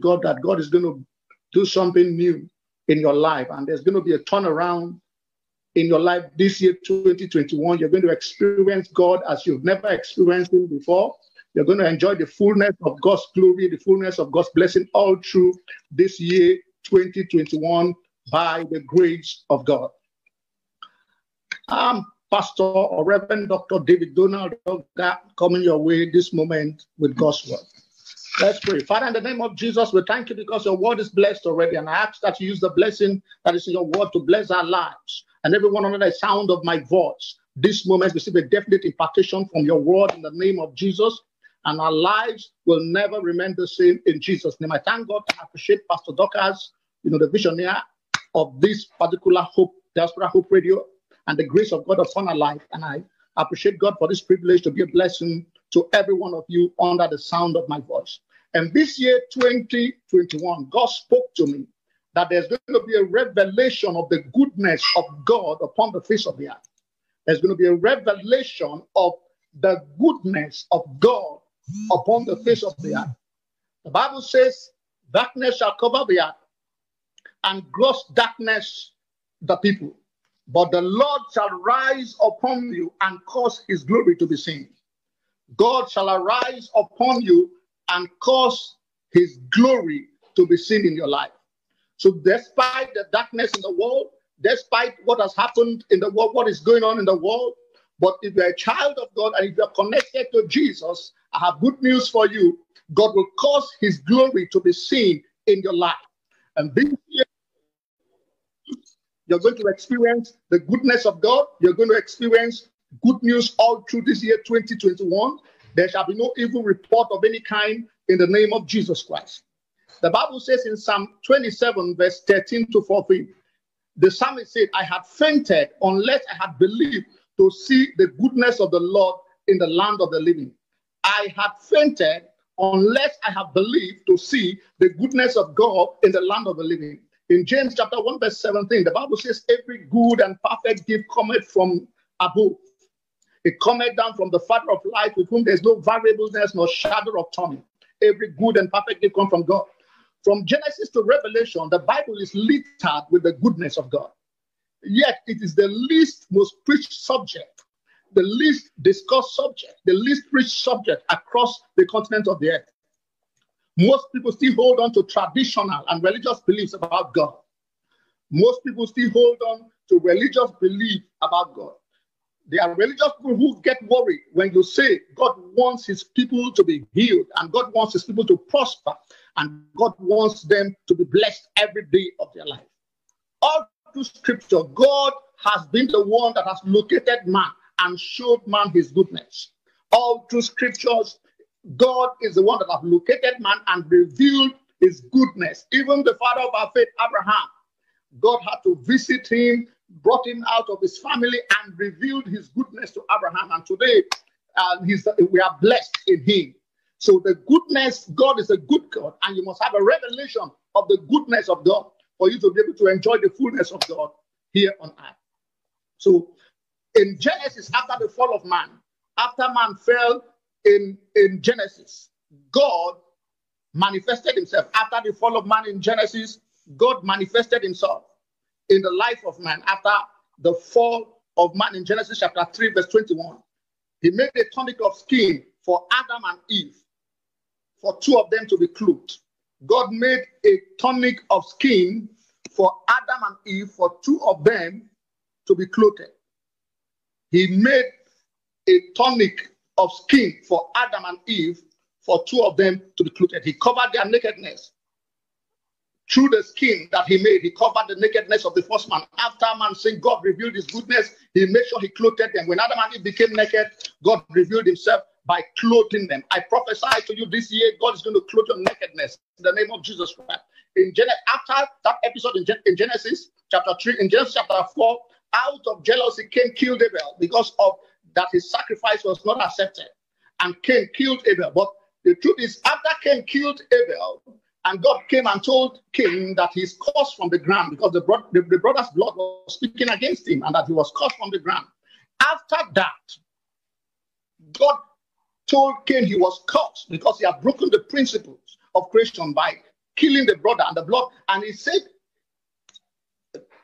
God that God is going to do something new in your life, and there's going to be a turnaround in your life this year, 2021. You're going to experience God as you've never experienced Him before. You're going to enjoy the fullness of God's glory, the fullness of God's blessing all through this year, 2021, by the grace of God. I'm Pastor or Reverend Dr. David Donald coming your way this moment with God's word. Let's pray. Father, in the name of Jesus, we thank you because your word is blessed already. And I ask that you use the blessing that is in your word to bless our lives. And everyone under the sound of my voice, this moment receive a definite impartation from your word in the name of Jesus. And our lives will never remain the same in Jesus' name. I thank God and appreciate Pastor Dorcas, you know, the visionary of this particular Hope, Diaspora Hope Radio, and the grace of God upon our life. And I appreciate God for this privilege to be a blessing to every one of you under the sound of my voice. And this year, 2021, God spoke to me that there's going to be a revelation of the goodness of God upon the face of the earth. There's going to be a revelation of the goodness of God upon the face of the earth. The Bible says, Darkness shall cover the earth, and gross darkness the people. But the Lord shall rise upon you and cause his glory to be seen. God shall arise upon you and cause his glory to be seen in your life. So, despite the darkness in the world, despite what has happened in the world, what is going on in the world, but if you're a child of God and if you're connected to Jesus, I have good news for you. God will cause his glory to be seen in your life. And this year, you're going to experience the goodness of God. You're going to experience good news all through this year 2021. There shall be no evil report of any kind in the name of Jesus Christ. The Bible says in Psalm 27, verse 13 to 14, the psalmist said, I had fainted unless I had believed to see the goodness of the Lord in the land of the living. I had fainted unless I have believed to see the goodness of God in the land of the living. In James chapter 1, verse 17, the Bible says, Every good and perfect gift cometh from above. It cometh down from the Father of light, with whom there's no variableness nor shadow of turning. Every good and perfect gift comes from God. From Genesis to Revelation, the Bible is littered with the goodness of God. Yet it is the least most preached subject, the least discussed subject, the least preached subject across the continent of the earth. Most people still hold on to traditional and religious beliefs about God. Most people still hold on to religious belief about God. There are religious people who get worried when you say God wants his people to be healed and God wants his people to prosper and God wants them to be blessed every day of their life. All through scripture, God has been the one that has located man and showed man his goodness. All through scriptures, God is the one that has located man and revealed his goodness. Even the father of our faith, Abraham, God had to visit him, brought him out of his family, and revealed his goodness to Abraham. And today, uh, he's, we are blessed in him. So the goodness, God is a good God, and you must have a revelation of the goodness of God for you to be able to enjoy the fullness of God here on earth. So in Genesis, after the fall of man, after man fell in, in Genesis, God manifested himself. After the fall of man in Genesis, God manifested himself in the life of man after the fall of man in Genesis chapter 3, verse 21. He made a tunic of skin for Adam and Eve, for two of them to be clothed. God made a tunic of skin for Adam and Eve, for two of them to be clothed. He made a tunic of skin for Adam and Eve, for two of them to be clothed. He covered their nakedness. Through the skin that he made, he covered the nakedness of the first man. After man saying God revealed his goodness, he made sure he clothed them. When Adam and Eve became naked, God revealed himself by clothing them. I prophesy to you this year, God is going to clothe your nakedness in the name of Jesus Christ. In Gen- after that episode in, Gen- in Genesis chapter 3, in Genesis chapter 4, out of jealousy, Cain killed Abel because of that his sacrifice was not accepted. And Cain killed Abel. But the truth is, after Cain killed Abel, and God came and told Cain that he's cursed from the ground because the, bro- the, the brother's blood was speaking against him and that he was cursed from the ground. After that, God told Cain he was cursed because he had broken the principles of creation by killing the brother and the blood. And he said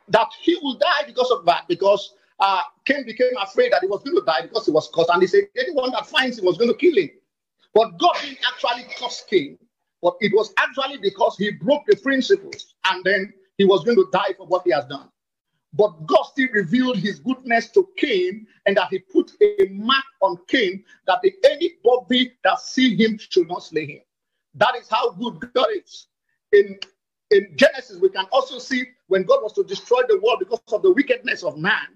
that he will die because of that, because uh, Cain became afraid that he was going to die because he was cursed. And he said, anyone that finds him was going to kill him. But God didn't actually curse Cain, but it was actually because he broke the principles and then he was going to die for what he has done. But God still revealed his goodness to Cain and that he put a mark on Cain that the anybody that see him should not slay him. That is how good God is. In, in Genesis, we can also see when God was to destroy the world because of the wickedness of man,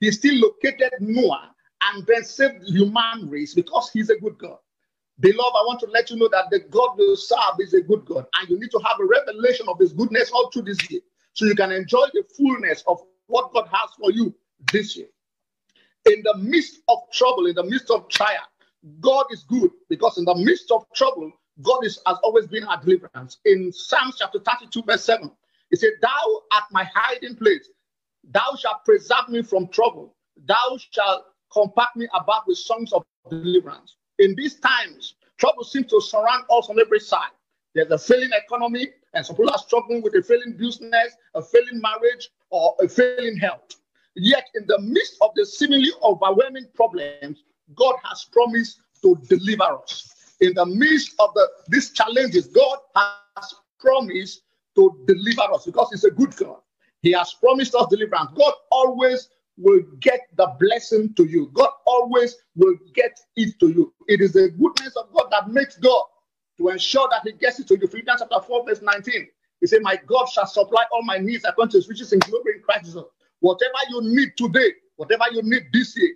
he still located Noah and then saved the human race because he's a good God. Beloved, I want to let you know that the God you serve is a good God, and you need to have a revelation of his goodness all through this year so you can enjoy the fullness of what God has for you this year. In the midst of trouble, in the midst of trial, God is good because in the midst of trouble, God is, has always been our deliverance. In Psalms chapter 32, verse 7, he said, Thou art my hiding place. Thou shalt preserve me from trouble. Thou shalt compact me about with songs of deliverance. In these times, trouble seems to surround us on every side. There's a failing economy, and some people are struggling with a failing business, a failing marriage, or a failing health. Yet, in the midst of the seemingly overwhelming problems, God has promised to deliver us. In the midst of the these challenges, God has promised to deliver us because He's a good God. He has promised us deliverance. God always will get the blessing to you. God always will get it to you. It is the goodness of God that makes God to ensure that He gets it to you. Philippians chapter 4, verse 19. He said, My God shall supply all my needs according to his riches in glory in Christ Jesus. Whatever you need today, whatever you need this year,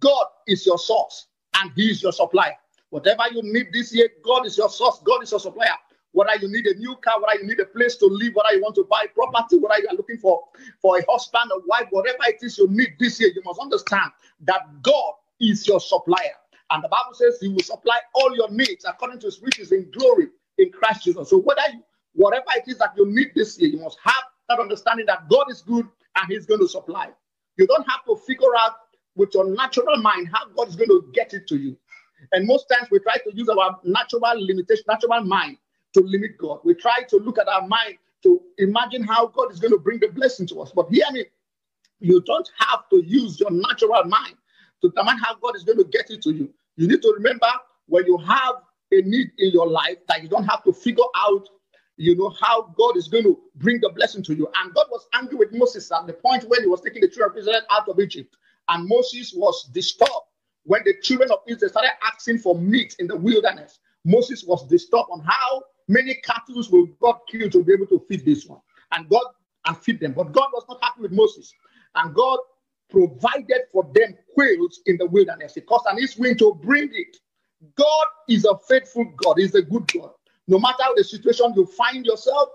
God is your source and He is your supplier. Whatever you need this year, God is your source, God is your supplier. Whether you need a new car, whether you need a place to live, whether you want to buy property, whether you are looking for, for a husband, a wife, whatever it is you need this year, you must understand that God is your supplier. And the Bible says He will supply all your needs according to His riches in glory in Christ Jesus. So whether you whatever it is that you need this year, you must have that understanding that God is good and He's going to supply. You don't have to figure out with your natural mind how God is going to get it to you. And most times we try to use our natural limitation, natural mind to limit God. We try to look at our mind to imagine how God is going to bring the blessing to us. But hear me, you don't have to use your natural mind to determine how God is going to get it to you. You need to remember when you have a need in your life that you don't have to figure out you know, how God is going to bring the blessing to you. And God was angry with Moses at the point when he was taking the children of Israel out of Egypt. And Moses was disturbed when the children of Israel started asking for meat in the wilderness. Moses was disturbed on how many cattle will God kill to be able to feed this one. And God and feed them. But God was not happy with Moses. And God provided for them quails in the wilderness. He caused an east wind to bring it. God is a faithful God, He's a good God. No matter the situation you find yourself,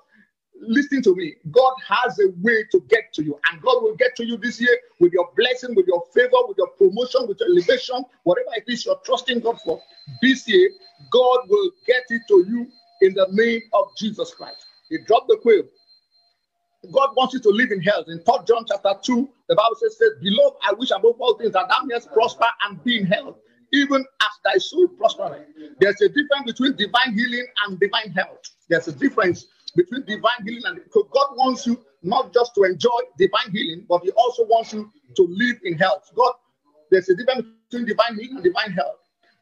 listen to me. God has a way to get to you, and God will get to you this year with your blessing, with your favor, with your promotion, with your elevation, whatever it is you're trusting God for. This year, God will get it to you in the name of Jesus Christ. He dropped the quail. God wants you to live in health. In 3 John chapter 2, the Bible says, Beloved, I wish above all things that thou mayest prosper and be in health, even as thy soul prospereth. There's a difference between divine healing and divine health. There's a difference between divine healing and so God wants you not just to enjoy divine healing, but He also wants you to live in health. God, there's a difference between divine healing and divine health.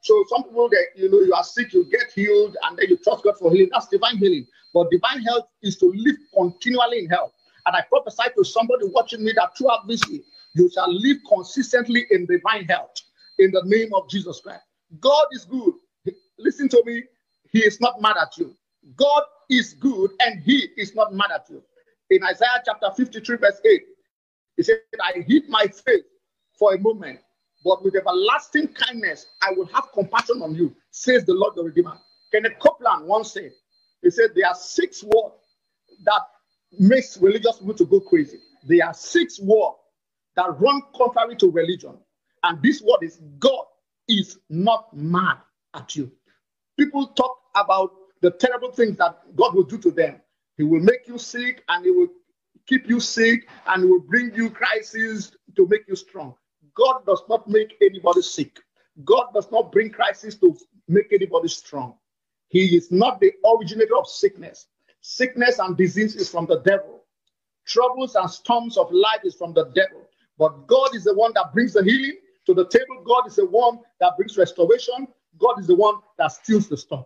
So some people that you know you are sick, you get healed, and then you trust God for healing. That's divine healing. But divine health is to live continually in health. And I prophesy to somebody watching me that throughout this year, you shall live consistently in divine health in the name of Jesus Christ. God is good. Listen to me. He is not mad at you. God is good and he is not mad at you. In Isaiah chapter 53, verse 8, he said, I hid my face for a moment, but with everlasting kindness I will have compassion on you, says the Lord the Redeemer. Kenneth Copeland once said, he said, there are six words that makes religious people to go crazy. There are six words that run contrary to religion. And this word is God is not mad at you. People talk about the terrible things that God will do to them. He will make you sick and he will keep you sick and he will bring you crises to make you strong. God does not make anybody sick. God does not bring crisis to make anybody strong. He is not the originator of sickness. Sickness and disease is from the devil. Troubles and storms of life is from the devil. But God is the one that brings the healing to the table. God is the one that brings restoration. God is the one that steals the storm.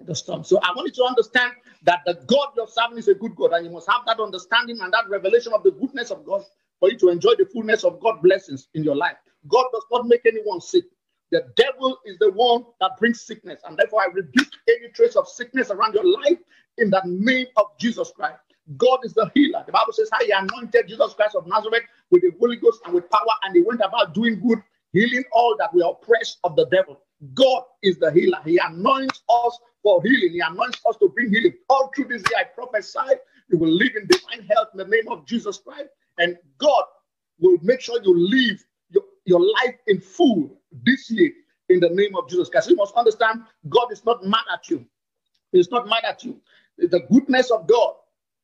The storm. So I want you to understand that the God you're serving is a good God, and you must have that understanding and that revelation of the goodness of God for you to enjoy the fullness of God blessings in your life. God does not make anyone sick. The devil is the one that brings sickness, and therefore I rebuke any trace of sickness around your life in the name of Jesus Christ. God is the healer. The Bible says how he anointed Jesus Christ of Nazareth with the Holy Ghost and with power, and he went about doing good, healing all that were oppressed of the devil. God is the healer. He anoints us for healing. He anoints us to bring healing. All through this year, I prophesy you will live in divine health in the name of Jesus Christ, and God will make sure you live your, your life in full this year in the name of Jesus Christ. You must understand God is not mad at you. He's not mad at you. The goodness of God,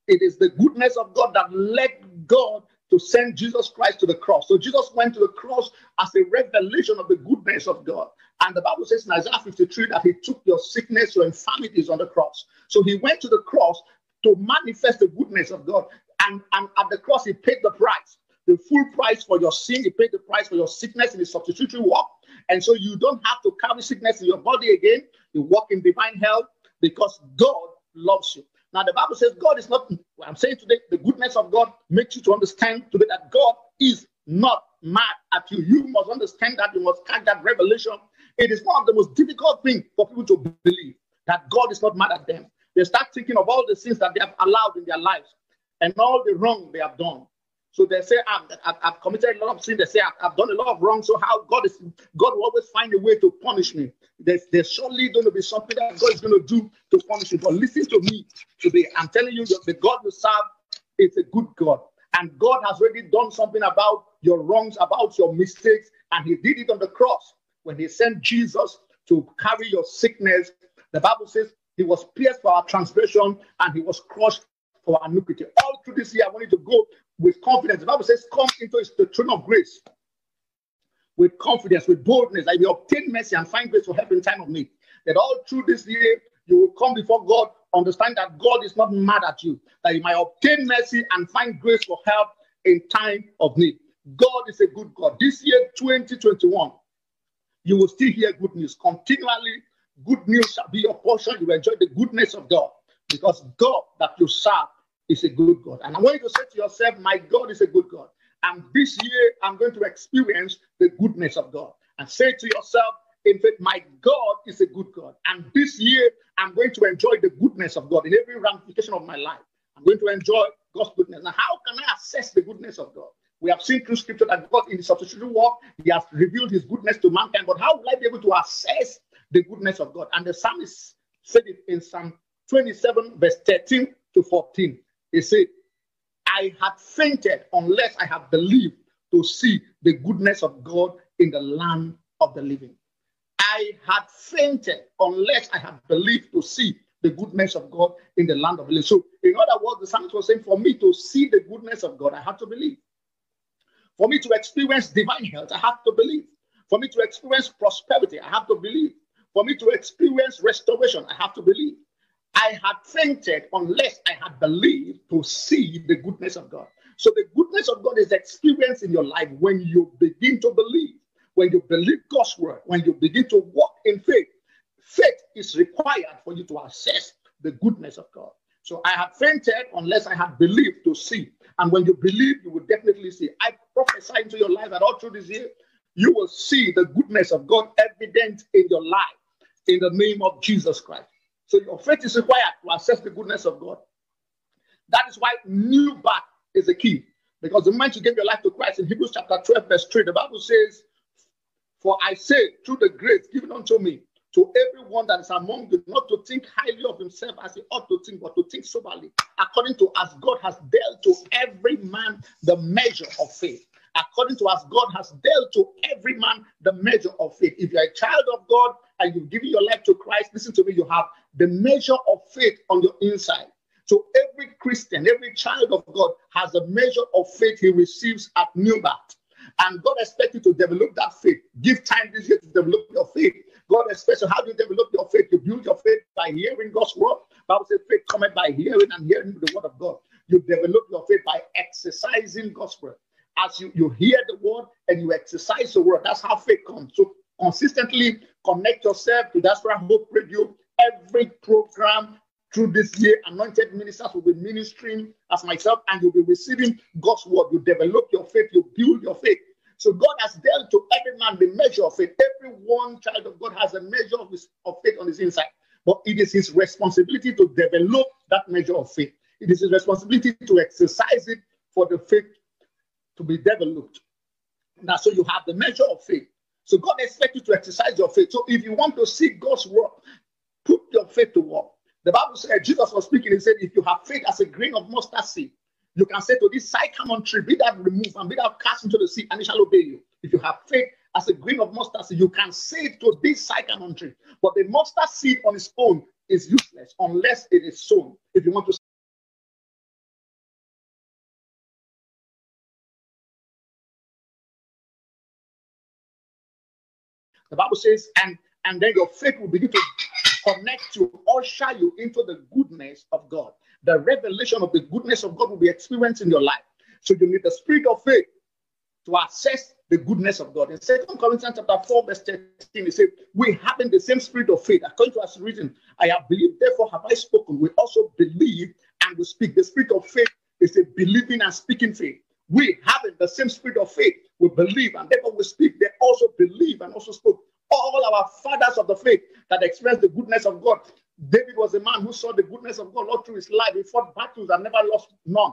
it is the goodness of God that led God to send Jesus Christ to the cross. So Jesus went to the cross as a revelation of the goodness of God. And the Bible says in Isaiah 53 that he took your sickness, your infirmities on the cross. So he went to the cross to manifest the goodness of God. And, and at the cross, he paid the price, the full price for your sin. He paid the price for your sickness in the substitutory work. And so you don't have to carry sickness in your body again. You walk in divine health because God loves you. Now, the Bible says God is not, I'm saying today, the goodness of God makes you to understand today that God is not mad at you. You must understand that. You must catch that revelation. It is one of the most difficult things for people to believe that God is not mad at them. They start thinking of all the sins that they have allowed in their lives and all the wrong they have done. So they say, I've, I've, I've, committed a lot of sin. They say, I've, I've, done a lot of wrong. So how God is, God will always find a way to punish me. There's, there's surely going to be something that God is going to do to punish you. But listen to me today. I'm telling you, that the God you serve is a good God. And God has already done something about your wrongs, about your mistakes. And he did it on the cross when he sent Jesus to carry your sickness. The Bible says he was pierced for our transgression and he was crushed for our iniquity. All through this year, I want you to go with confidence. The Bible says, Come into the throne of grace with confidence, with boldness, that you obtain mercy and find grace for help in time of need. That all through this year, you will come before God, understand that God is not mad at you, that you might obtain mercy and find grace for help in time of need. God is a good God. This year, 2021, you will still hear good news. Continually, good news shall be your portion. You will enjoy the goodness of God because God that you serve is a good God. And I want you to say to yourself, My God is a good God. And this year, I'm going to experience the goodness of God. And say to yourself, in fact, my God is a good God. And this year, I'm going to enjoy the goodness of God in every ramification of my life. I'm going to enjoy God's goodness. Now, how can I assess the goodness of God? We have seen through scripture that God, in the substitutionary work, He has revealed His goodness to mankind. But how will I be able to assess the goodness of God? And the psalmist said it in Psalm 27, verse 13 to 14. He said, I had fainted unless I had believed to see the goodness of God in the land of the living. I had fainted unless I had believed to see the goodness of God in the land of the living. So, in other words, the psalmist was saying, for me to see the goodness of God, I have to believe. For me to experience divine health, I have to believe. For me to experience prosperity, I have to believe. For me to experience restoration, I have to believe. I had fainted unless I had believed to see the goodness of God. So the goodness of God is experienced in your life when you begin to believe, when you believe God's word, when you begin to walk in faith. Faith is required for you to assess the goodness of God. So I had fainted unless I had believed to see. And when you believe, you will definitely see. I prophesy into your life that all through this year, you will see the goodness of God evident in your life in the name of Jesus Christ. So your faith is required to assess the goodness of God. That is why new birth is the key. Because the moment you give your life to Christ in Hebrews chapter 12, verse 3, the Bible says, For I say, through the grace given unto me, to everyone that is among you, not to think highly of himself as he ought to think, but to think soberly, according to as God has dealt to every man the measure of faith. According to as God has dealt to every man the measure of faith. If you're a child of God and you've given your life to Christ, listen to me, you have the measure of faith on your inside. So every Christian, every child of God has a measure of faith he receives at new birth. And God expects you to develop that faith. Give time this year to develop your faith. God expects you. How do you develop your faith? You build your faith by hearing God's word, Bible says faith cometh by hearing and hearing the word of God. You develop your faith by exercising God's word. As you, you hear the word and you exercise the word, that's how faith comes. So consistently connect yourself to That's Why Hope Radio. Every program through this year, anointed ministers will be ministering as myself, and you'll be receiving God's word. You develop your faith, you build your faith. So God has dealt to every man the measure of faith. Every one child of God has a measure of, his, of faith on his inside. But it is his responsibility to develop that measure of faith. It is his responsibility to exercise it for the faith to be developed. Now, so you have the measure of faith. So God expects you to exercise your faith. So if you want to see God's work, put your faith to work. The Bible said, Jesus was speaking, he said, if you have faith as a grain of mustard seed, you can say to this sycamore tree, be that removed and be that cast into the sea, and it shall obey you. If you have faith as a grain of mustard seed, you can say to this sycamore tree. But the mustard seed on its own is useless unless it is sown. If you want to The Bible says, and and then your faith will begin to connect you, usher you into the goodness of God. The revelation of the goodness of God will be experienced in your life. So you need the spirit of faith to assess the goodness of God. In Second Corinthians chapter 4, verse 13, it says, We having the same spirit of faith, according to us written, I have believed, therefore have I spoken. We also believe and we speak. The spirit of faith is a believing and speaking faith. We having the same spirit of faith, we believe and therefore we speak. They also believe and also spoke all our fathers of the faith that experienced the goodness of God. David was a man who saw the goodness of God all through his life. He fought battles and never lost none.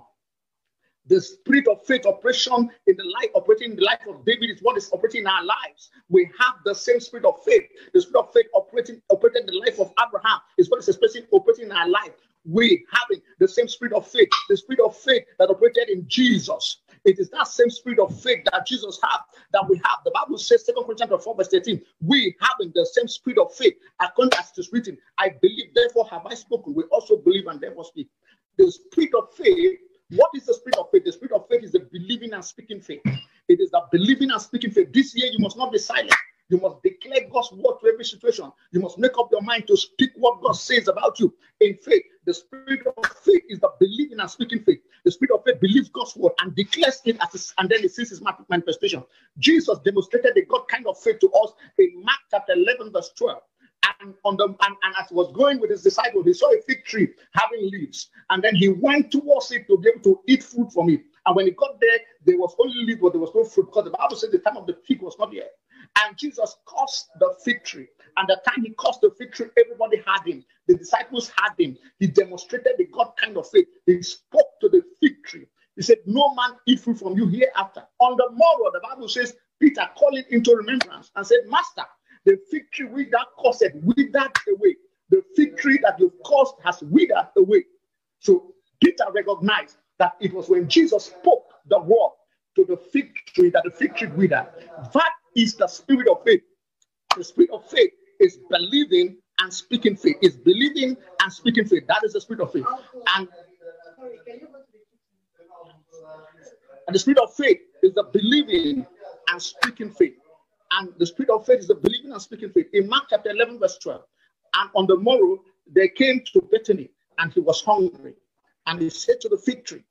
The spirit of faith operation in the life, operating in the life of David is what is operating in our lives. We have the same spirit of faith. The spirit of faith operating, operating in the life of Abraham is what is expressing operating in our life. We having the same spirit of faith, the spirit of faith that operated in Jesus. It is that same spirit of faith that Jesus had that we have. The Bible says, 2 Corinthians 4, verse 13, we having the same spirit of faith, according as it is written, I believe, therefore have I spoken. We also believe and therefore speak. The spirit of faith, what is the spirit of faith? The spirit of faith is the believing and speaking faith. It is the believing and speaking faith. This year, you must not be silent. You must declare God's word to every situation. You must make up your mind to speak what God says about you in faith. The spirit of faith is the believing and speaking faith. The spirit of faith believes God's word and declares it as his, and then it sees his manifestation. Jesus demonstrated the God kind of faith to us in Mark chapter 11, verse 12 and on the and, and as he was going with his disciples, he saw a fig tree having leaves, and then he went towards it to be able to eat fruit from it. And when he got there, there was only leaves, but there was no fruit because the Bible says the time of the fig was not yet. And Jesus cursed the fig tree. And the time he cursed the tree, everybody had him. The disciples had him. He demonstrated the God kind of faith. He spoke to the fig tree. He said, No man eat fruit from you hereafter. On the morrow, the Bible says, Peter called it into remembrance and said, Master, the fig tree we that caused withered away. The fig tree that you've caused has withered away. So Peter recognized that it was when Jesus spoke the word to the fig tree that the fig tree withered. That is the spirit of faith. The spirit of faith is believing and speaking faith. Is believing and speaking faith. That is the spirit of faith. And, and the spirit of faith is the believing and speaking faith. And the spirit of faith is the believing and speaking faith. In Mark chapter 11, verse 12. And on the morrow, they came to Bethany, and he was hungry. And he said to the fig tree,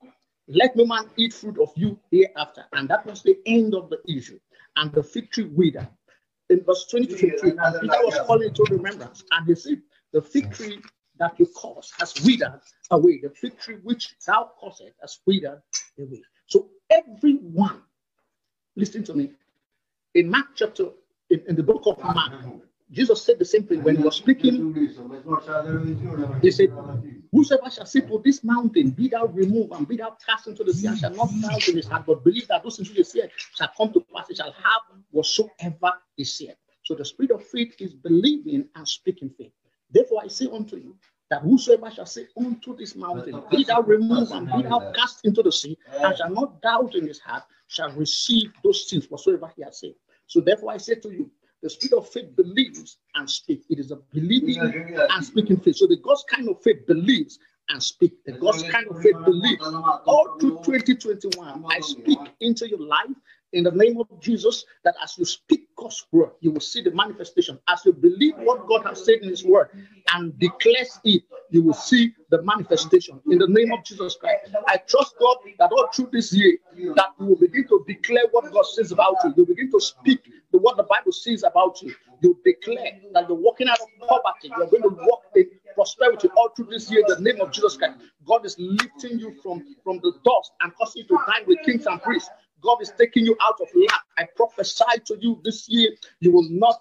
Let no man eat fruit of you hereafter. And that was the end of the issue and the fig tree withered. In verse 20 to 23, Peter was calling to remembrance, and he said, The fig tree that you caused has withered away. The fig tree which thou caused has withered away. So everyone, listen to me. In Mark chapter, in, in the book of Mark, Jesus said the same thing when he was speaking. He said, Whosoever shall say to this mountain, be thou removed and be thou cast into the sea, and shall not doubt in his heart, but believe that those things which is said shall come to pass, he shall have whatsoever is said. So the spirit of faith is believing and speaking faith. Therefore, I say unto you that whosoever shall say unto this mountain, be thou removed and be thou cast into the sea, and shall not doubt in his heart, shall receive those things whatsoever he has said. So therefore, I say to you, the spirit of faith believes and speaks. It is a believing and speaking faith. So the God's kind of faith believes and speak. The God's kind of faith believes. All through 2021, I speak into your life in the name of Jesus that as you speak God's word, you will see the manifestation. As you believe what God has said in His word and declares it, you will see the manifestation in the name of Jesus Christ. I trust God that all through this year, that you will begin to declare what God says about you. You begin to speak the what the Bible says about you. You declare that you're walking out of poverty. You're going to walk in prosperity all through this year in the name of Jesus Christ. God is lifting you from, from the dust and causing you to dine with kings and priests. God is taking you out of lack. I prophesy to you this year, you will not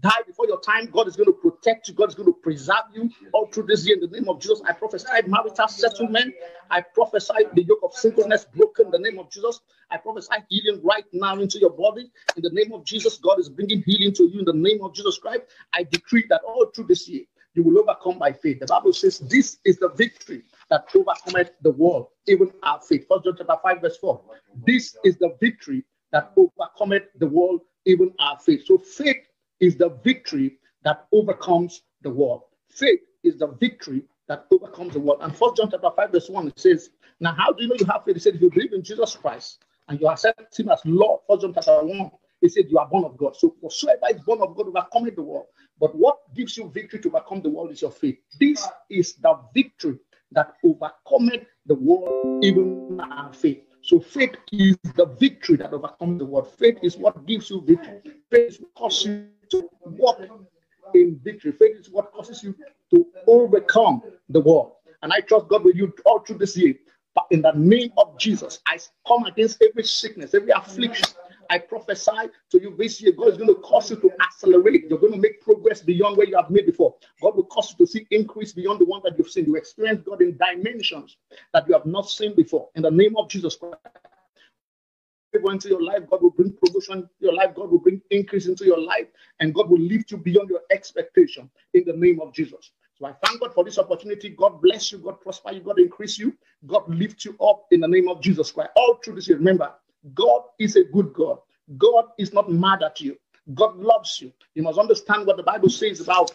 die before your time. God is going to protect you. God is going to preserve you all through this year in the name of Jesus. I prophesy marital settlement. I prophesy the yoke of singleness broken in the name of Jesus. I prophesy healing right now into your body in the name of Jesus. God is bringing healing to you in the name of Jesus Christ. I decree that all through this year you will overcome by faith. The Bible says this is the victory that overcometh the world, even our faith. First John chapter 5, verse 4. This is the victory that overcometh the world, even our faith. So faith is the victory that overcomes the world. Faith is the victory that overcomes the world. And First John chapter 5, verse 1, it says, Now how do you know you have faith? He said, if you believe in Jesus Christ and you accept him as Lord, First John chapter 1, he said, You are born of God. So whatsoever is born of God overcoming the world. But what gives you victory to overcome the world is your faith. This is the victory that overcometh the world, even our faith. So faith is the victory that overcomes the world. Faith is what gives you victory. Faith causes you to walk in victory. Faith is what causes you to overcome the world. And I trust God with you all through this year. But in the name of Jesus, I come against every sickness, every affliction. I prophesy to you this year, God is going to cause you to accelerate. You're going to make progress beyond where you have made before. God will cause you to see increase beyond the one that you've seen. You experience God in dimensions that you have not seen before. In the name of Jesus Christ, favor into your life. God will bring promotion your life. God will bring increase into your life. And God will lift you beyond your expectation in the name of Jesus. So I thank God for this opportunity. God bless you. God prosper you. God increase you. God lift you up in the name of Jesus Christ. All through this year, remember, God is a good God. God is not mad at you. God loves you. You must understand what the Bible says about,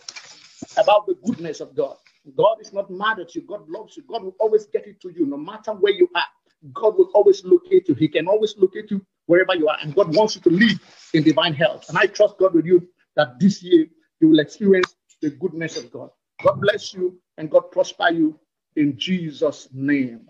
about the goodness of God. God is not mad at you. God loves you. God will always get it to you, no matter where you are. God will always locate you. He can always locate you wherever you are. And God wants you to live in divine health. And I trust God with you that this year you will experience the goodness of God. God bless you and God prosper you in Jesus' name.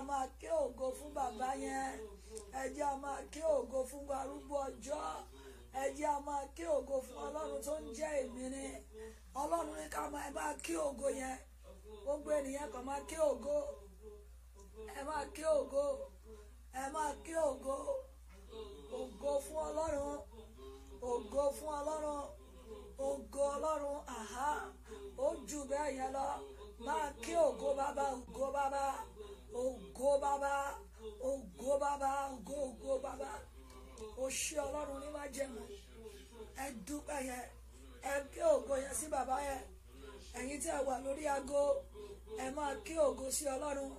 A máa ké ògo fún bàbá yẹn. Ẹ jẹ́ a máa ké ògo fún arúgbó ọjọ́. Ẹ jẹ́ a máa ké ògo fún ọlọ́run tó ń jẹ́ èmi ọlọ́run ní ká máa bá ké ògo yẹn. Gbogbo ènìyàn kan máa ké ògo. Ẹ máa ké ògo. Ẹ máa ké ògo. Ògo fún ọlọ́run. Ògo fún ọlọ́run. Ògo ọlọ́run àhá. Ó jù bẹ́ẹ̀ yẹn lọ. Máa kí ògo bàbá ògo bàbá ògo bàbá ògo bàbá ògo ògo bàbá ó ṣe ọlọ́run ní májẹ̀mú ẹ dúpẹ́ yẹn ẹ sí bàbá yẹn ẹ̀yin tí ẹ wà lórí aago ẹ máa kí ògo sí ọlọ́run.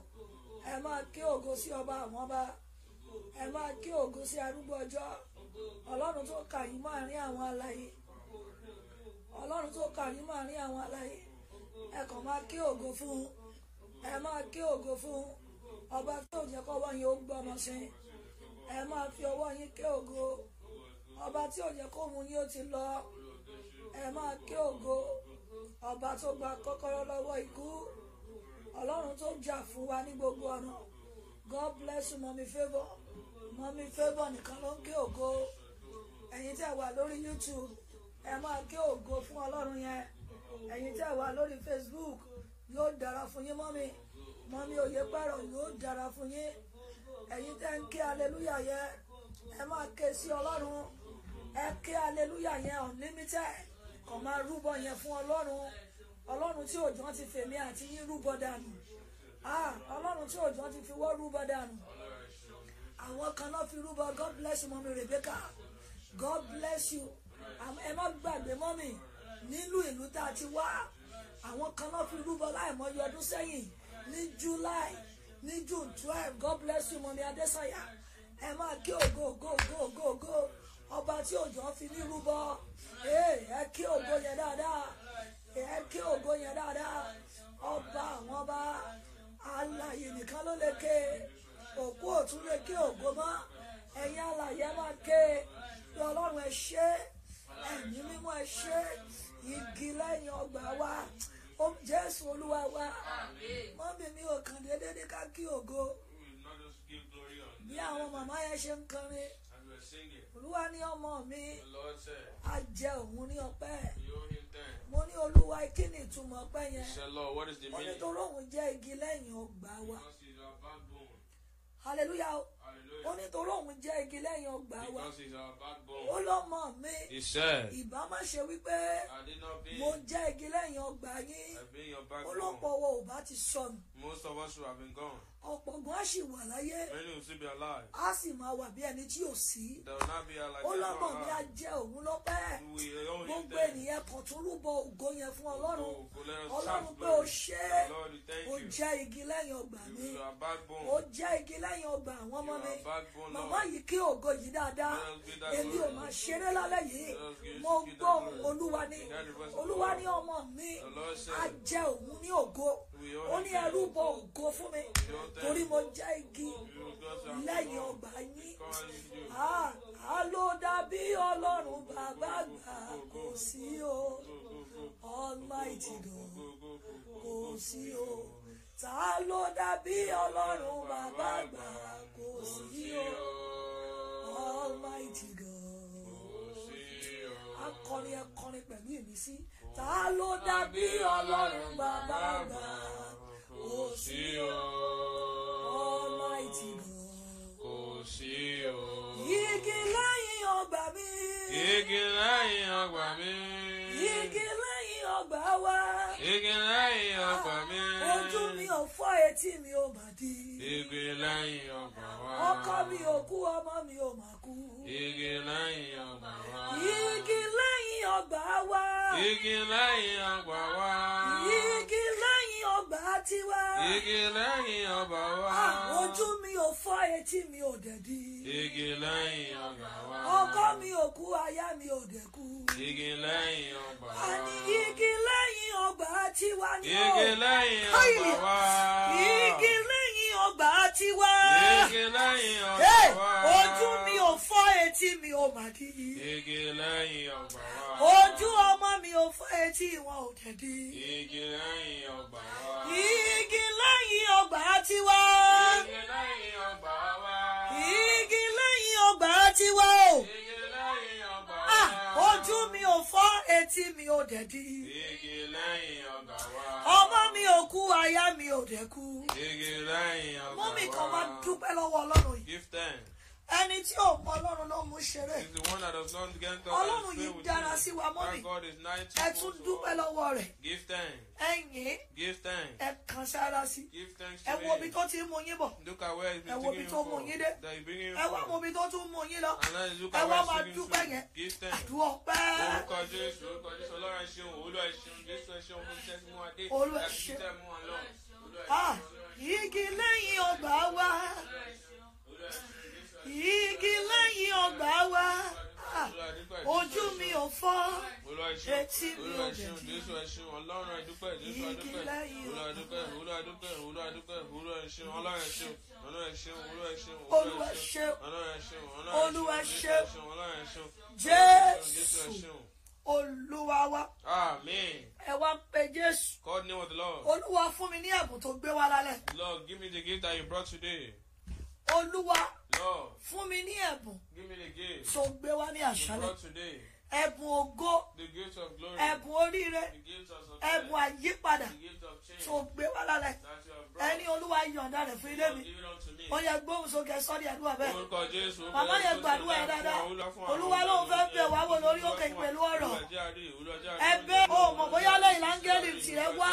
Ẹ máa kí ògo sí ọba àwọn ọba. Ẹ máa kí ògo sí arúgbó ọjọ́. Ọlọ́run tó kà yín máa rí àwọn alààyè ọlọ́run tó kà yín máa rí àwọn alààyè ẹ kàn máa kí ògo fún un. Ẹ máa kí ògo fún un ọba tí ò jẹ́ kọ́wọ́ yín ó gbọ́mọ sí ẹ máa fi ọwọ́ yín kí ògo. Ọba tí ò jẹ́ kó mu yín ó ti lọ. Ẹ máa kí ògo. Ọba tó gba kọ́kọ́rọ́ lọ́wọ́ ikú. Ọlọ́run tó jà fún wa ní gbogbo ọ̀nà. God bless you mọ́mí favour. Mọ́mí favour nìkan ló ń kí ògo. Ẹ̀yin tí ẹ wà lórí YouTube ẹ máa kí ògo fún ọlọ́run yẹn. Ẹ̀yin tí ẹ wà lórí Facebook yóò dára fún yín mọ́mí mọ́mí òye pẹ̀rọ yóò dára fún yín. Ẹ̀yin tẹ́ ń kí aleluya yẹn ẹ máa ké sí ọlọ́run. Ẹ kí aleluya yẹn unlimited. Kàn máa rúbọ yẹn fún ọlọ́run. Ọlọ́run tí òjò ti fèmí àti yín rúbọ dànù. Ọlọ́run tí òjò ti fi wọ́ rúbọ dànù. Àwọn kan náà fi rúbọ. God bless you mọ́mí Rebecca. God bless you. Ẹ má gbàgbé mọ́mí nílùú ìlú tá a ti wá àwọn kan náà fi rúbọ láìmọye ọdún sẹ́yìn ní July ní June twelve God bless you mọ́mí Adésàyà ẹ máa kí ògo ògo ògo ògo ògo. Ọba tí òjò fi ní rúbọ. Ẹ kí ògo yẹn dáadáa. Ẹ kí ògo yẹn dáadáa. Ọba àwọn ọba alààyè nìkan ló lè ké. Òkú òtún lè ké ògo mọ́. Ẹ̀yin alààyè máa ké. Bí ọlọ́run ẹ ṣé. Ẹ̀mí mímọ́ ẹ ṣé. Igi lẹ́yìn ọgbà wa jésù olúwa wa. Mọ́mí mi ò kàn déédéé ní ká kí ògo. Bí àwọn màmá yẹn ṣe ń kọrin. Olúwa ní ọmọ mi. Á jẹ òun ní ọpẹ́. Mo ní olúwa kí ni ìtumọ̀ ọpẹ́ yẹn? Ó ní torí òun jẹ́ igi lẹ́yìn ọgbà wa hallelujah ó ní torí òun jẹ́ igi lẹ́yìn ọgbà wa. Ó lọ́mọ mi. Ìbá má ṣe wípé mo jẹ́ igi lẹ́yìn ọgbà yín. Ó lọ́pọ̀ wo ò bá ti sọnù. Most of us would have been gone ọ̀pọ̀ gan á sì wà láyé. Á sì máa wà bí ẹni tí ò sí. Ó lọ́mọ mi á jẹ òun lọ́pẹ́. Gbogbo ènìyàn kan tó rúbọ ògo yẹn fún ọlọ́run. ọlọ́run pé o ṣe é o jẹ́ igi lẹ́yìn ọgbà mi. o jẹ́ igi lẹ́yìn ọgbà àwọn ọmọ mi. màmá yìí kí ògo yìí dáadáa. Èmi ò máa ṣeré lálẹ́ yìí. Mo gbọ́ olúwa ni. Olúwa ni ọmọ mi. Á jẹ òun ní ògo ó ní bọ ògo fún mi torí mo jẹ́ igi lẹ́yìn ọgbà yín. A ló dàbí ọlọ́run bàbá àgbà kò sí o. almighty God Go, go, go, go. kò sí o. ta ló dàbí ọlọ́run bàbá àgbà kò sí o. almighty God. Akọrin ẹkọrin pẹ̀lú ìmísí ta ló dàbí ọlọ́run bàbá àgbà kò sí o almighty God Kò sí o. igi lẹ́yìn ọgbà mi Igi lẹ́yìn ọgbà mi. igi lẹ́yìn ọgbà wa Igi lẹ́yìn ọgbà mi. ojú mi ò fọ́ etí mi ò mà di Igi lẹ́yìn ọgbà wa. ọkọ mi ò kú ọmọ mi ò mà kú Igi lẹ́yìn Igi lẹ́yìn ọgbà wa. igi lẹ́yìn ọgbà tiwa Igi lẹ́yìn ọgbà wa. Ojú mi ò fọ́ etí mi ò dẹ̀ di Igi lẹ́yìn ọgbà wa. ọkọ mi ò kú aya mi ò dẹ̀ kú Igi lẹ́yìn ọgbà wa. àní igi lẹ́yìn ọgbà tiwa ni ó Igi lẹ́yìn ọgbà wa. igi lẹ́yìn ọgbà tiwa. Igi lẹ́yìn ọgbà wa. ojú mi ò fọ́ etí mi ò mà dí. Igi lẹ́yìn ọgbà wa. ojú ọmọ mi ò fọ́ etí wọn ò dẹ̀ dí. Igi lẹ́yìn ọgbà wa. igi lẹ́yìn ọgbà tiwa. Igi lẹ́yìn ọgbà wa. igi lẹ́yìn ọgbà tiwa o. Igi lẹ́yìn ọgbà wa. Ojú mi ò fọ́ etí mi ò dẹ̀ dí. Igi lẹ́yìn ọgbà wa. ọmọ mi ò kú aya mi ò dẹ̀ kú. Igi lẹ́yìn ọgbà wa. mọ́mí kan máa dúpẹ́ lọ́wọ́ ọlọ́run yìí. Give thanks ẹni tí ò mọ ọlọ́run ló mú ṣeré. Ọlọ́run yìí dára sí wa mọ́mì ẹ tún dúpẹ́ lọ́wọ́ rẹ̀. Ẹ̀yìn ẹ kàn sára sí. Ẹ wo omi tó ti ń mú yín bọ̀. Ẹ wo omi tó mú yín dé. Ẹ wá wo omi tó tún mú yín lọ. Ẹ wá máa dúpẹ́ yẹn. Àdúrà ọpẹ́. orúkọ jésù orúkọ jésù ọlọ́run ẹ ṣeun olú ẹ ṣeun jésù ẹ ṣeun fún iṣẹ́ tí mo wá dé ẹ fi tẹ́ mú wọn lọ. Ah, igi lẹ́yìn ọgbà wa igi lẹ́yìn ọgbà wa ojú mi ò fọ́ etí mi ò jẹ kí igi lẹ́yìn ọgbà olúwa ṣe olúwa ṣe jésù olúwa wa. Amen. Ẹ wá pe Jésù. God name of the Lord. Olúwa fún mi ní ẹ̀bùn tó gbé wá lálẹ́. Lord give me the gift that you brought today. Olúwa fún mi ní ẹ̀bùn. Give me the gift. Tó gbé wá ní àṣálẹ̀ ẹ̀bùn ògo ẹ̀bùn oríire ẹ̀bùn àyípadà tó gbé wá lálẹ́. Ẹni olúwa yọ̀ǹda rẹ̀ fún ilé mi. Ó yẹ gbóhùn sókè sọ́ọ́dì àdúrà bẹ́ẹ̀. Màmá yẹn gbàdúrà yẹn dáadáa. olúwa lóun fẹ́ bẹ̀ wá wò lórí òkè pẹ̀lú ọ̀rọ̀. ẹ̀bẹ̀ o bóyá lẹ́yìn láńgẹ́lì tìrẹ wá.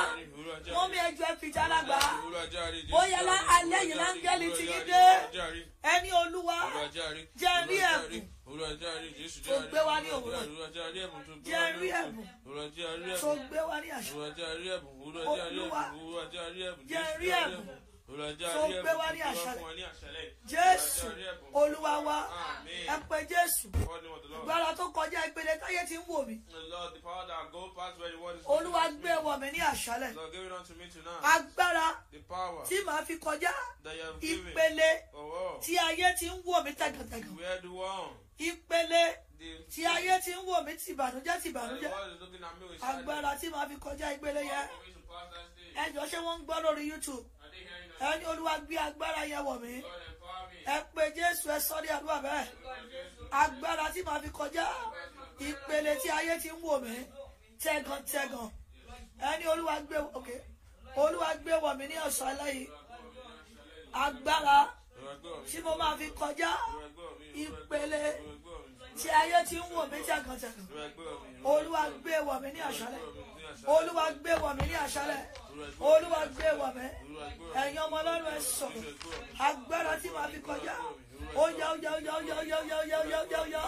Wọ́n mi ẹjọ́ ẹ fìjà lágbà. Bóyá lẹ́yìn láńgẹ́lì tìyí dé. Ẹni olúwa jẹ́ rí ẹ̀bùn tó gbé wá ní òwúrọ̀ jẹ́ rí ẹ̀bùn. Tó gbé wá ní àṣà. Olúwa. Jẹ́ rí ẹ̀bùn. tó gbé wá ní àṣálẹ́. jésù olúwa wa. Ẹ pé jésù. Ìgbára tó kọjá ìpele táyé ti ń wò mí. Olúwa gbé wọ̀ mí ní àṣálẹ́. Agbára tí màá fi kọjá ìpele tí ayé ti ń wò mí tàgàtàgà ìpele tí ayé ti ń wò mí at me with sadness. agbára tí màá fi kọjá ìpele yẹn. Ẹjọ́ ṣé wọ́n ń gbọ́ lórí youtube? Ẹni olúwa gbé agbára yẹn wọ̀ mí. Ẹ pé jésù ẹ sọ ní àdúrà bẹ́ẹ̀. Agbára tí màá fi kọjá ìpele tí ayé ti ń wò mí. Tẹ̀gàntẹ̀gàn ẹni olúwa gbé ok. Olúwa gbé wọ̀ mí ní ọ̀sán lẹ́yìn. Agbára tí mo máa fi kọjá. Ìpele tí ayé ti ń wò mí tẹ̀gàntẹ̀gàn olúwa gbé wọ̀ mí ní àṣálẹ̀. Olúwa gbé wọ̀ mí ní àṣálẹ̀. Olúwa gbé wọ̀ mí. Ẹ̀yin ọmọ ọlọ́run ẹ sọ̀rọ̀ agbára tí màá fi kọjá ó yá ó yá ó yá ó yá ó yá ó yá ó yá ó yá ó yá ó yá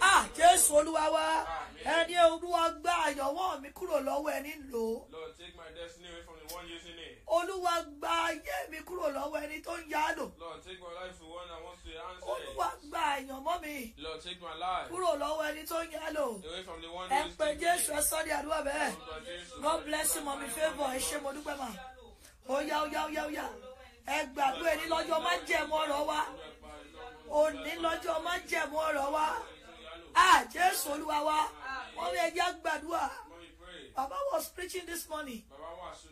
ah jésù olúwa wa ẹni olúwa gbá àyànwọ́ mi kúrò lọ́wọ́ ẹni lò ó Lord, take my destiny away from the one using it. olúwa gba ayé mi kúrò lọ́wọ́ ẹni tó ń yá lò olúwa gba àyànmọ́ mi Lord, take my life kúrò lọ́wọ́ ẹni tó ń yá lò ẹ pé taking jésù ẹ sọ ní àdúrà bẹ́ẹ̀ god bless you mọ̀mí favour ẹ ṣé mo dúpẹ́ mà ó yá ó yá ó yá ó yá ẹ gbàgbé ẹni lọ́jọ́ májẹ̀mú ọ̀rọ̀ wa òní lọ́jọ́ májẹ̀mú ọ̀rọ̀ wa. Jésù olúwa wa. Wọ́n ní ẹjẹ́ gbàdúrà. Baba was preaching this morning.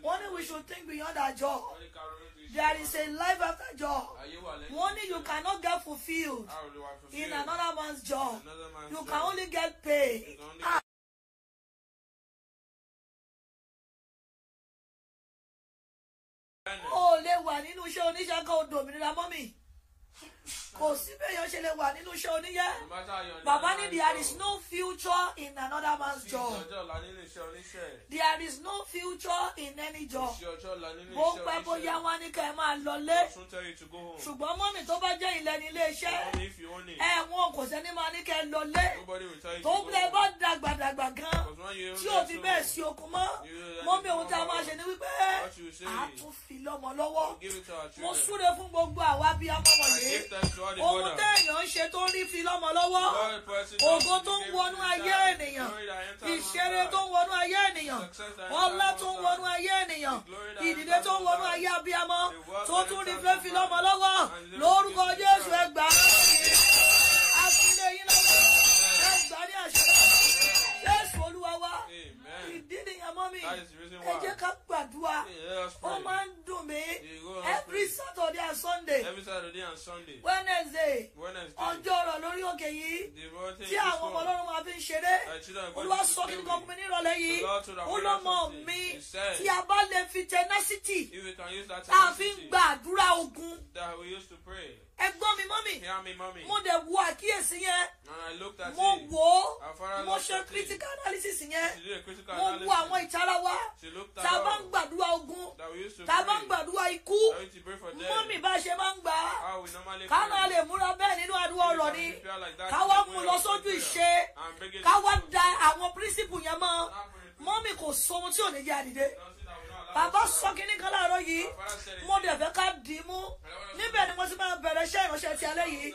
Wọ́n ní we should think beyond our job. There is a life after job. Wọ́n ní you cannot get fulfilled in another man's job. You can only get paid. Ah. get o lè wà nínú iṣẹ́ oníṣẹ́ kan odò òmìnira mọ́mì kò sí bẹ́yàn ṣe lè wà nínú iṣẹ́ oníyẹ́. Bàbá ní there is no future in another man's job. there is no future in any job. bó pẹ́ bóyá wọn ní kẹ́ ẹ máa lọlé. Ṣùgbọ́n mọ́mì tó bá jẹ́ ilẹ̀ nílé iṣẹ́ ẹ̀wọ̀n kò sẹ́ni máa ní kẹ́ ẹ lọlé. Tó bẹ́ẹ̀ bá dàgbàdàgbà gan tí ò fi bẹ́ẹ̀ sí okun mọ́ mọ́mì ohun tá a máa ṣe ni wípé àá tún fi lọ́mọ lọ́wọ́. Mo súre fún gbogbo àwa bí ọmọ wọ̀nyí ohun téèyàn ń ṣe tó ń rí fi lọ́mọ lọ́wọ́. Ògo tó ń wọnú ayé ènìyàn. Ìṣeré tó ń wọnú ayé ènìyàn. Ọlá tó ń wọnú ayé ènìyàn. Ìdílé tó ń wọnú ayé abiyamọ tó tún rí fẹ́ fi lọ́mọ lọ́wọ́. Lórúkọ Jésù ẹgbà àfilẹ̀ yín lọ́wọ́ ẹgbà ní àṣẹ Jésù Olúwa wa ìdí nìyẹn mọ́ mi. Ẹ jẹ́ ká gbàdúrà. Ó máa ń dùn mí. Every saturday and sunday. Wednesday. Ọjọ́ ọ̀rọ̀ lórí òkè yìí. Tí àwọn ọmọ ọlọ́run máa fi ń ṣeré. Olúwa sọ kí n kọ́ mi nírọ̀lẹ́ yìí. Olómọ mi tí a bá lè fi tenacity àfi ń gbàdúrà ogun. ẹgbọ́n mi mọ́ mi mo dẹ̀ wo àkíyèsí yẹn mo wo mo ṣe critical analysis yẹn. Mo wo àwọn ìtara wa. Tá a bá ń gbàdúrà ogun. Tá a bá ń gbàdúrà ikú. Mọ́mì bá ṣe máa ń gbà á. Káwọn lè múra bẹ́ẹ̀ nínú àdúrà ọ̀rọ̀ ni. káwọn mú lọ sójú ìṣe. káwọn da àwọn principle yẹn mọ́. Mọ́mì kò sọ ohun tí ò ní jẹ́ àdìde bàbá sọ kínní kan láàárọ̀ yìí. Mo dẹ̀ fẹ́ ká dì í mú. Níbẹ̀ ni mo ti máa bẹ̀rẹ̀ iṣẹ́ ìránṣẹ́ ti alẹ́ yìí.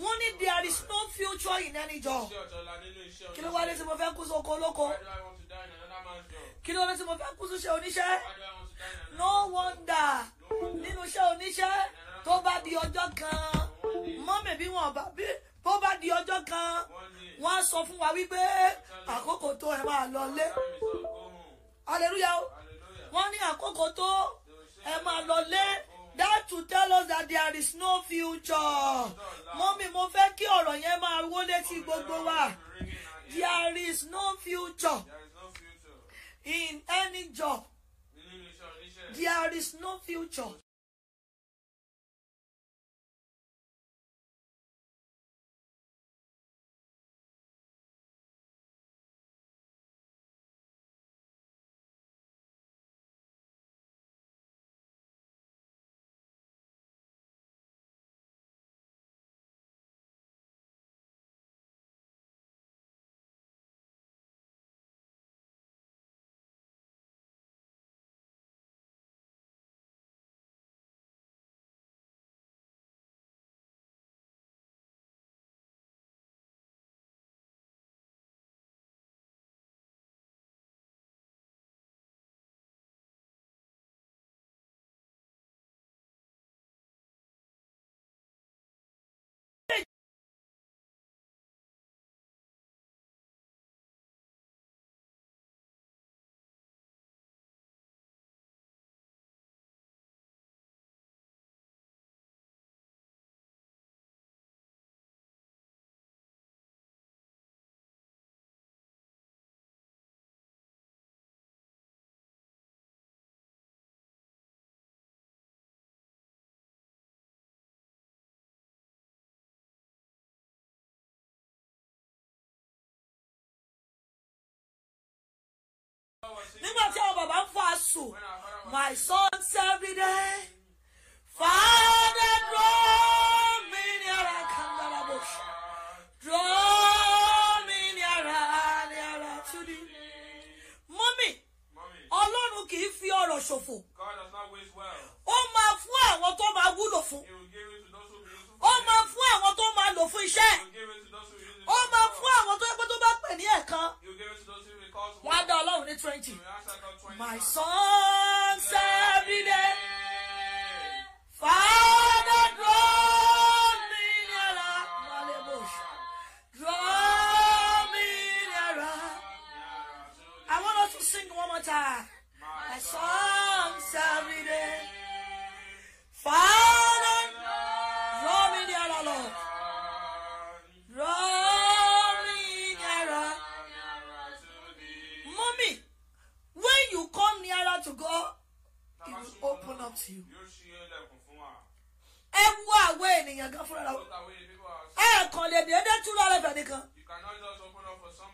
Wọ́n ní there is no future in any job. Kí ló wá dé tí mo fẹ́ kú sóko olóko? Kí ló dé tí mo fẹ́ kú síṣẹ́ oníṣẹ́? No wonder nínú iṣẹ́ oníṣẹ́ tó bá di ọjọ́ kan mọ́mì bí wọ́n bá bí bó bá di ọjọ́ kan wọ́n á sọ fún wa wípé àkókò tó ẹ máa lọ lé. Hallelujah. Wọ́n ní àkókò tó ẹ máa lọ lé. That to tell us that there is no future. Mọ́mì mo fẹ́ kí ọ̀rọ̀ yẹn máa wó létí gbogbo wa. There is no future in any job. There is no future. Nígbà tí àwọn bàbá ń fọ àṣù my son every day father draw me nearer. Kandalabosh draw me nearer nearer to thee. mọ́mì ọlọ́run kì í fi ọ̀rọ̀ ṣòfò. Ó máa fún àwọn tó máa wúlò fún ó máa fún àwọn tó máa lò fún iṣẹ́ ó máa fún àwọn tó yẹ tó bá pè ní ẹ̀kan wọ́n á dá ọlọ́run ní twenty. He will answer God 20 my son every day. Father, draw me nearer, Malebush. Draw me nearer. I want us to sing one more time. My songs every day. Father, open up to you. ẹ wú àwọ ènìyàn gan fúnra rẹ ẹ kàn lè dédé túnra rẹ bẹ̀ nìkan.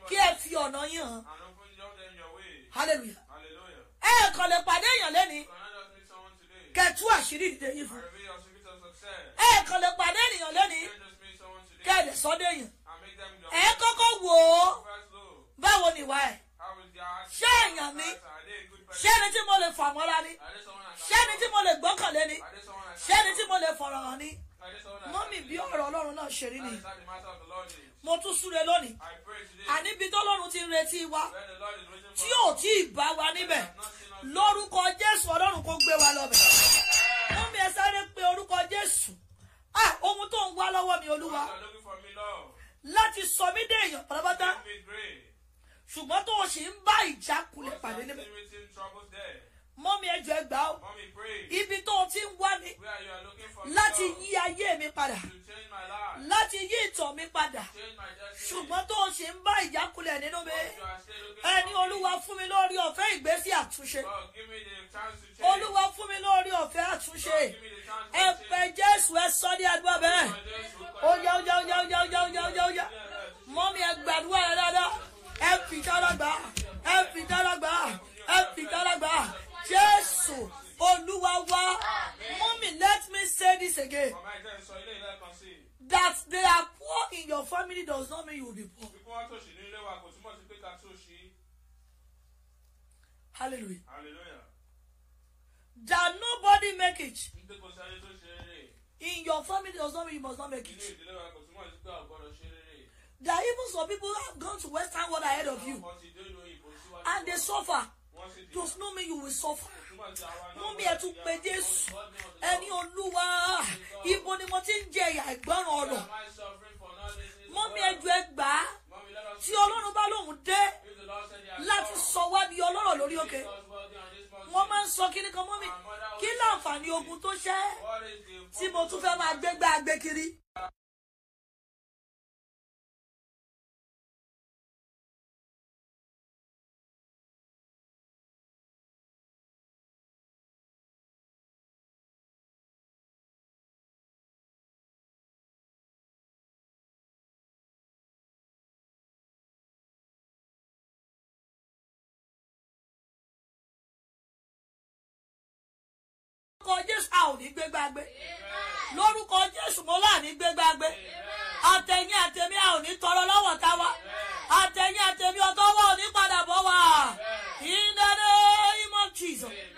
Kí ẹ fi ọ̀nà yín hallelujah. Ẹ kàn lè pàdé èèyàn lẹ́ni. Kẹtù àṣírí ìdílé yìí fún. Ẹ kàn lè pàdé ènìyàn lẹ́ni. Kẹlẹ̀ sọ́dọ̀ èèyàn. Ẹ kọ́kọ́ wò ó. Báwo ni ìwà ẹ̀ ṣé èèyàn mi? Ṣé ni tí mo lè fà mọ́ra ni? Ṣé ni tí mo lè gbọ́kànlé ni? Ṣé ni tí mo lè fọ̀rọ̀ hàn ni? Mọ́mì bí ọ̀rọ̀ ọlọ́run náà ṣe rí ni. Mo tún súre lónìí. Àníbi tọ́lọ́run ti ń retí wa tí ò tí ì bá wa níbẹ̀ lórúkọ jésù ọlọ́run kò gbé wa lọ́bẹ̀ mọ́mì ẹ sáré pé orúkọ jésù. Ohun tó ń wá lọ́wọ́ mi olúwa. Láti sọ mí dé èèyàn pátápátá ṣùgbọ́n tó o ṣì ń bá ìjákulẹ̀ pàdé níbẹ̀. mọ́mí ẹjọ́ ẹgbà ó. Ibi tó o ti ń wá mi láti yí ayé mi padà. Láti yí ìtàn mi padà. Ṣùgbọ́n tó o ṣì ń bá ìjákulẹ̀ nínú mi. Ẹni olúwa fún mi lórí ọ̀fẹ́ ìgbésí àtúnṣe. Olúwa fún mi lórí ọ̀fẹ́ àtúnṣe. Ẹ pẹ jésù ẹ sọ ní àdúrà bẹ́ẹ̀. Ó yá ó yá ó yá ó yá ó yá ó yá mọ́mí ẹ gbàdúrà rẹ dáadáa ẹ fi tọ́lọ́gbà ẹ fi tọ́lọ́gbà ẹ fi tọ́lọ́gbà Jésù Olúwa wa mummy let me say this again that they are poor in your family does not mean you will be poor. Hallelujah. Hallelujah. That nobody make it. In your family does not mean you must not make it. There are even some people who have gone to Western world ahead of you. And they suffer. Does not mean you will suffer. Mú mi ẹ̀tún pé Jésù. Ẹni olúwa. Ibo ni mo ti ń jẹ ìyà ìgbọ́ràn ọ̀rọ̀. Mú mi ẹjọ́ ẹgbàá. Tí Ọlọ́run bá lòun dé. Láti sọ wá di ọlọ́rọ̀ lórí òkè. Wọ́n máa ń sọ kíní kan mọ́ mi. Kí láǹfààní ogun tó ṣẹ́? Tí mo tún fẹ́ máa gbégbá agbé kiri. gbégbágbé lórúkọ jésù mo láàní gbégbágbé àtẹ̀yìn àtẹ̀mí a ò ní tọrọ táwa àtẹ̀yìn àtẹ̀mí ọ̀tọ́wọ́ ò ní padà bọ̀ in the name of Jesus. Amen.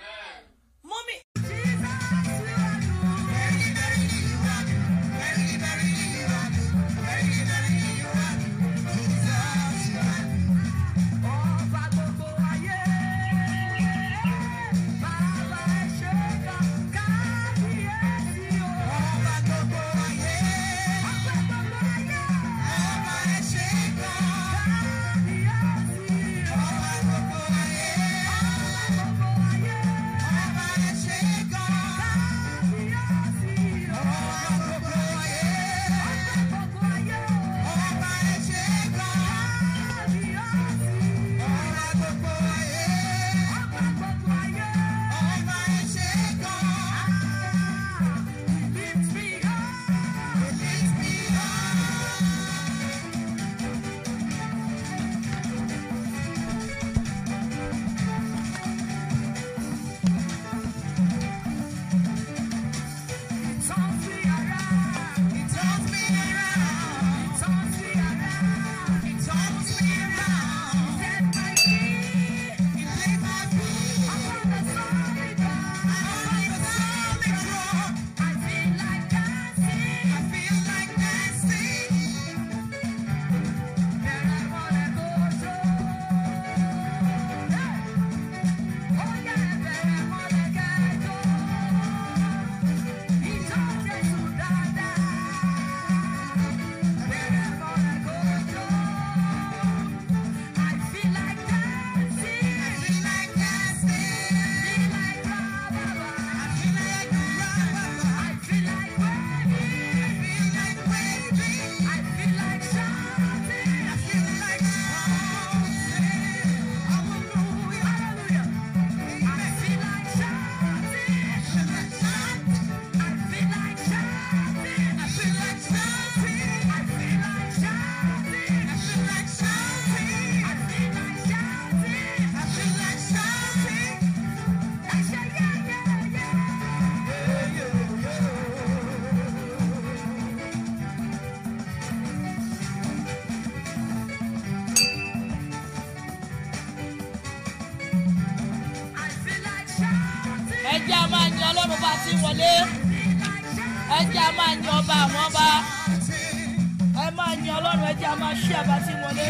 máa yin ọlọ́run bá ti wọlé ẹ jẹ́ a máa yin ọba àwọn ọba ẹ máa yin ọlọ́run ẹ jẹ́ a máa ṣí àbá ti wọlé.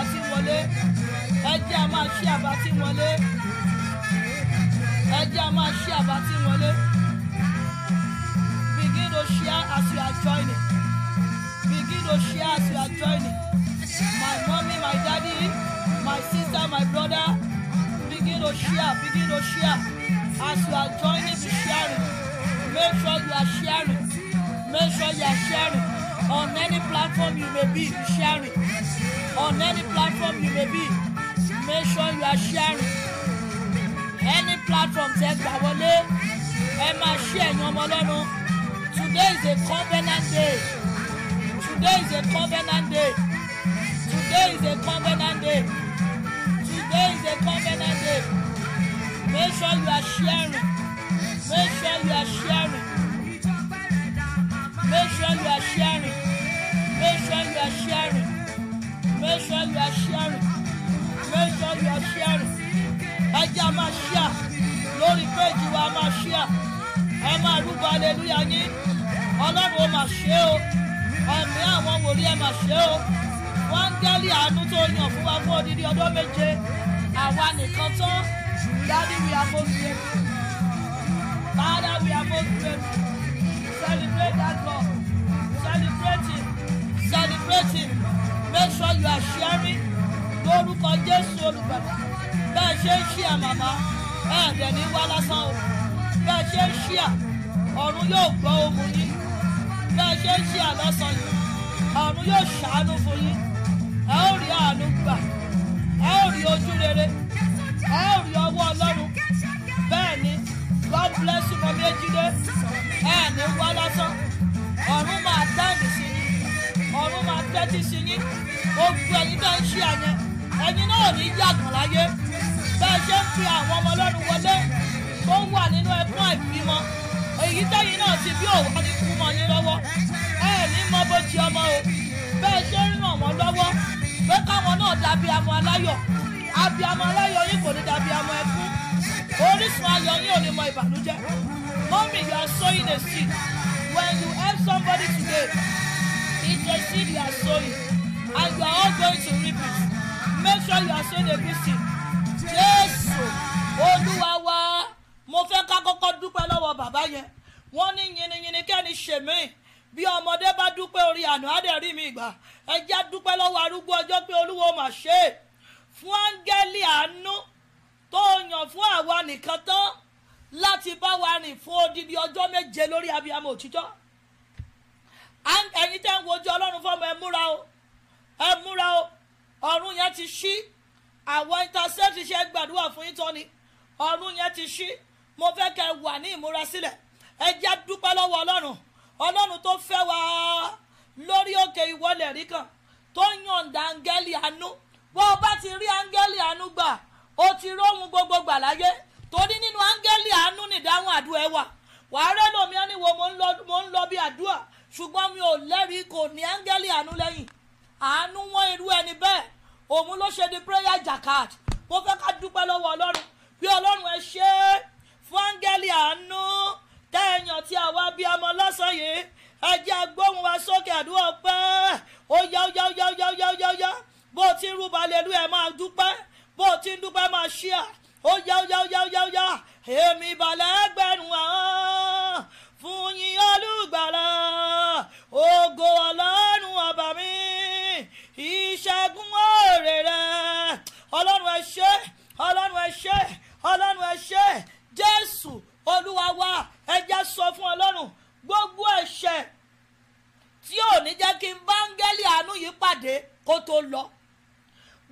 Máa ṣí àbátí wọlé. Ẹ a máa ṣí àbátí wọlé. Ẹ a máa ṣí àbátí wọlé. Begin to share as you are joining. Begin to share as you are joining. My mommy my daddy my sister my brother begin to share begin to share. As you are joining be sharing. Make sure you are sharing. Make sure you are sharing. On any platform you may be be sharing on any platform you may be. Make sure you are sharing. Any platform tẹ gbà wọlé ẹ máa ṣí ẹ̀yin ọmọ ọlọ́run. Today is a covenant day. Today is a covenant day. Today is a covenant day. Today is a covenant day. Make sure you are sharing. Make sure you are sharing. Make sure you are sharing. Make sure you are sharing make sure you are sharing. Make sure you are sharing. Ẹ jẹ́ a máa ṣíà. Lórí péjì wa a máa ṣíà. Ẹ máa rúbọ aleluya yín. Ọlọ́run ó máa ṣe o. Ẹ̀mí àwọn wòlíì ẹ máa ṣe o. Wáńgẹ́lì àánú tó yàn fún wa fún odidi ọdún méje. Àwa nìkan tán. Daddy we are most grateful father we are most grateful celebrate that lord celebrate him celebrate him make sure you are sharing. Lórúkọ jésù olùgbàlà bẹ́ẹ̀ ṣe ń ṣíà màmá. Ẹ̀ dẹ̀ ní wá lásán o. Bẹ́ẹ̀ ṣe ń ṣíà ọ̀run yóò gbọ́ ohun yín. Bẹ́ẹ̀ ṣe ń ṣíà lọ́sàn yìí ọ̀run yóò ṣàánú fún yín. Ẹ ó rí àánú gbà. Ẹ ó rí ojú rere. Ẹ ó rí ọwọ́ ọlọ́run. Bẹ́ẹ̀ ni god bless you mọ̀mí ejide. Ẹ ní wá lásán. Ọ̀run máa dáǹdì sí yín ọ̀run máa tẹ́tí sí yín. Gbogbo ẹ̀yin tó ń ṣíà yẹn ẹ̀yin náà ní yàgàn láyé. Bẹ́ẹ̀ ṣe ń fi àwọn ọmọ ọlọ́run wọlé tó wà nínú ẹkún àìbímọ èyí tẹ́yìn náà ti bí òwò ní kú mọ́ yín lọ́wọ́. Ẹ ní mọ bó ti ọmọ o. Bẹ́ẹ̀ ṣe ń ràn wọ́n lọ́wọ́ pé káwọn náà dàbí amọ aláyọ̀. Abiyamọ aláyọ̀ yín kò ní dàbí amọ ẹkún. Orísun ayọ̀ yín ò ní mọ ìbànújẹ́. Mọ́mí you are sowing a when you help somebody today a seed you are sowing and you are all going to reap it. Make sure you are sowing a good seed. Jésù olúwa wa mo fẹ́ ká kọ́kọ́ dúpẹ́ lọ́wọ́ bàbá yẹn. Wọ́n ní yìnyínyìnyín kẹ́ni ṣèmí bí ọmọdé bá dúpẹ́ orí àná á mi gbà. Ẹ jẹ́ dúpẹ́ lọ́wọ́ arúgbó ọjọ́ pé olúwo mà ṣe. É fún áńgẹ́lì àánú tó yàn fún àwa nìkan tán láti bá wa rìn fún odidi ọjọ́ méje lórí abiyamọ òtítọ́ ẹ̀yin tẹ́ ń wojú ọlọ́run fọ́mọ ẹ múra o. Ẹ múra o. Ọ̀run yẹn ti ṣí. Àwọn intercept ṣe gbàdúrà fún yín tán ni. Ọ̀run yẹn ti ṣí. Mo fẹ́ kẹ́ ẹ wà ní ìmúrasílẹ̀. Ẹ jẹ́ dúpẹ́ lọ́wọ́ ọlọ́run. Ọlọ́run tó fẹ́ wá lórí òkè ìwọlẹ̀ rí kan tó yànda áńgẹ́lì àánú. Bó o bá ti rí áńgẹ́lì àánú gbà o ti róhun gbogbo gbà láyé. Torí nínú áńgẹ́lì àánú nìdáhùn àdúrà ẹ wà. Wàá rẹ́ lómi ń lọ mo ń lọ bí àdúrà ṣùgbọ́n mi ò lẹ́rìí kò ní áńgẹ́lì àánú lẹ́yìn àánú wọn irú ẹni bẹ́ẹ̀ òun ló ṣe di prayer jacquard mo fẹ́ ká dúpẹ́ lọ́wọ́ ọlọ́run bí ọlọ́run ẹ ṣe fún áńgẹ́lì àánú tẹ̀yàn tí àwa bí ọmọ lọ́sàn yìí ẹ jẹ́ agbóhùn wa sókè àdúrà pẹ́ ó yá ó yá ó yá ó yá ó yá ó yá ó yá bó o ti ń rúbọ alẹ́lú ẹ̀ máa dúpẹ́ bó o ti ń dúpẹ́ máa ṣíà ó yá ó yá ó yá ó yá ó yá èmi ìbàlẹ̀ ẹgbẹ̀rún àwọn fún yín olùgbàlà. Ògo ọlọ́run ọba mi ìṣẹ́gun òrè rẹ̀. Ọlọ́run ẹ ṣé ọlọ́run ẹ ṣé ọlọ́run ẹ ṣé. Jésù olúwa wa ẹ jẹ́ sọ fún ọlọ́run gbogbo ẹ̀ṣẹ̀ tí ò ní jẹ́ kí n bá áńgẹ́lì àánú yìí pàdé kó tó lọ.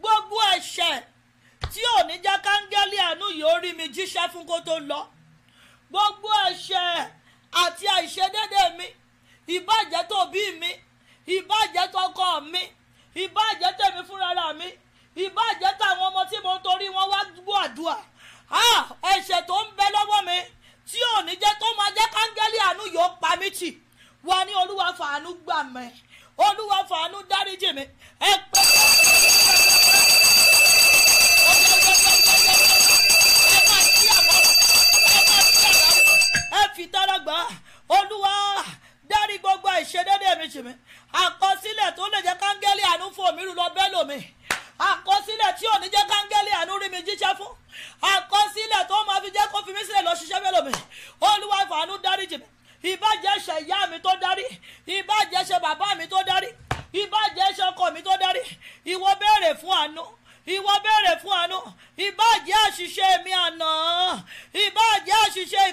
Gbogbo ẹ̀ṣẹ̀ tí ò ní jẹ́ káńgẹ́lì àánú yìí ó rí mi jíṣẹ́ fún kó tó lọ. Gbogbo ẹ̀ṣẹ̀ àti àìṣedédé mi ìbàjẹ́ tó bí mi ìbàjẹ́ tọkọ mi ìbàjẹ́ tèmi fúnra mi ìbàjẹ́ táwọn ọmọ tí mo ń torí wọn wá gbọ́ àdúrà ẹ̀ṣẹ̀ tó ń bẹ lọ́wọ́ mi tí ò ní jẹ́ tó máa jẹ́ káńgẹ́lì àánú yóò pa mí tì. Wà ní olúwa fàánú gbà mẹ́ olúwa fàánú dáríjì mi ẹ pẹ́. ẹ fi tára gbà olúwa dárí gbogbo àìṣedédé mi jì mí. Àkọsílẹ̀ tó lè jẹ́ káńgẹ́lì àánú fún òmírù lọ bẹ́ẹ̀ lómi àkọsílẹ̀ tí ò ní jẹ́ káńgẹ́lì àánú rí mi jíṣẹ́ fún. Àkọsílẹ̀ tó máa fi jẹ́ kó fi mí sílẹ̀ lọ ṣiṣẹ́ bẹ́ẹ̀ lómi olúwa fàánú dáríjì mi ìbàjẹ́ ṣe ìyá mi tó dárí. Ìbàjẹ́ ṣe bàbá mi tó dárí. Ìbàjẹ́ ṣe ọkọ mi tó dárí. Ìwọ béèrè fún àánú. Ìwọ béèrè fún àánú. Ìbàjẹ́ àṣìṣe mi àná. Ìbàjẹ́ àṣìṣe